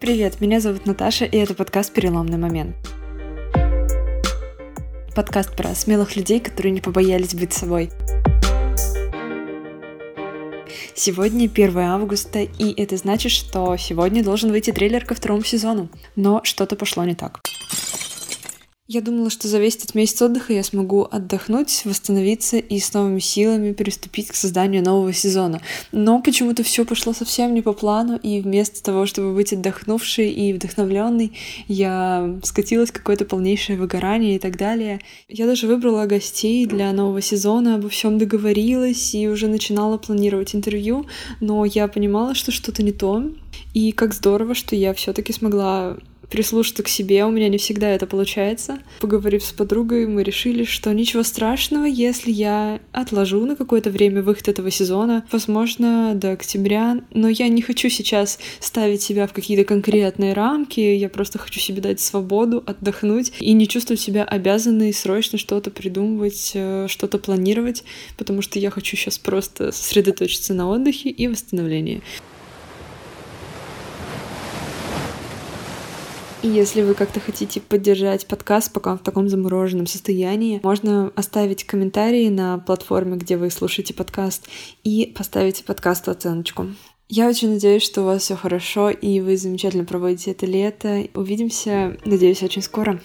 Привет, меня зовут Наташа, и это подкаст «Переломный момент». Подкаст про смелых людей, которые не побоялись быть собой. Сегодня 1 августа, и это значит, что сегодня должен выйти трейлер ко второму сезону. Но что-то пошло не так. Я думала, что за весь этот месяц отдыха я смогу отдохнуть, восстановиться и с новыми силами приступить к созданию нового сезона. Но почему-то все пошло совсем не по плану, и вместо того, чтобы быть отдохнувшей и вдохновленной, я скатилась в какое-то полнейшее выгорание и так далее. Я даже выбрала гостей для нового сезона, обо всем договорилась и уже начинала планировать интервью, но я понимала, что что-то не то. И как здорово, что я все-таки смогла прислушаться к себе, у меня не всегда это получается. Поговорив с подругой, мы решили, что ничего страшного, если я отложу на какое-то время выход этого сезона, возможно, до октября, но я не хочу сейчас ставить себя в какие-то конкретные рамки, я просто хочу себе дать свободу, отдохнуть и не чувствовать себя обязанной срочно что-то придумывать, э, что-то планировать, потому что я хочу сейчас просто сосредоточиться на отдыхе и восстановлении. И если вы как-то хотите поддержать подкаст, пока он в таком замороженном состоянии, можно оставить комментарии на платформе, где вы слушаете подкаст, и поставить подкасту оценочку. Я очень надеюсь, что у вас все хорошо, и вы замечательно проводите это лето. Увидимся, надеюсь, очень скоро.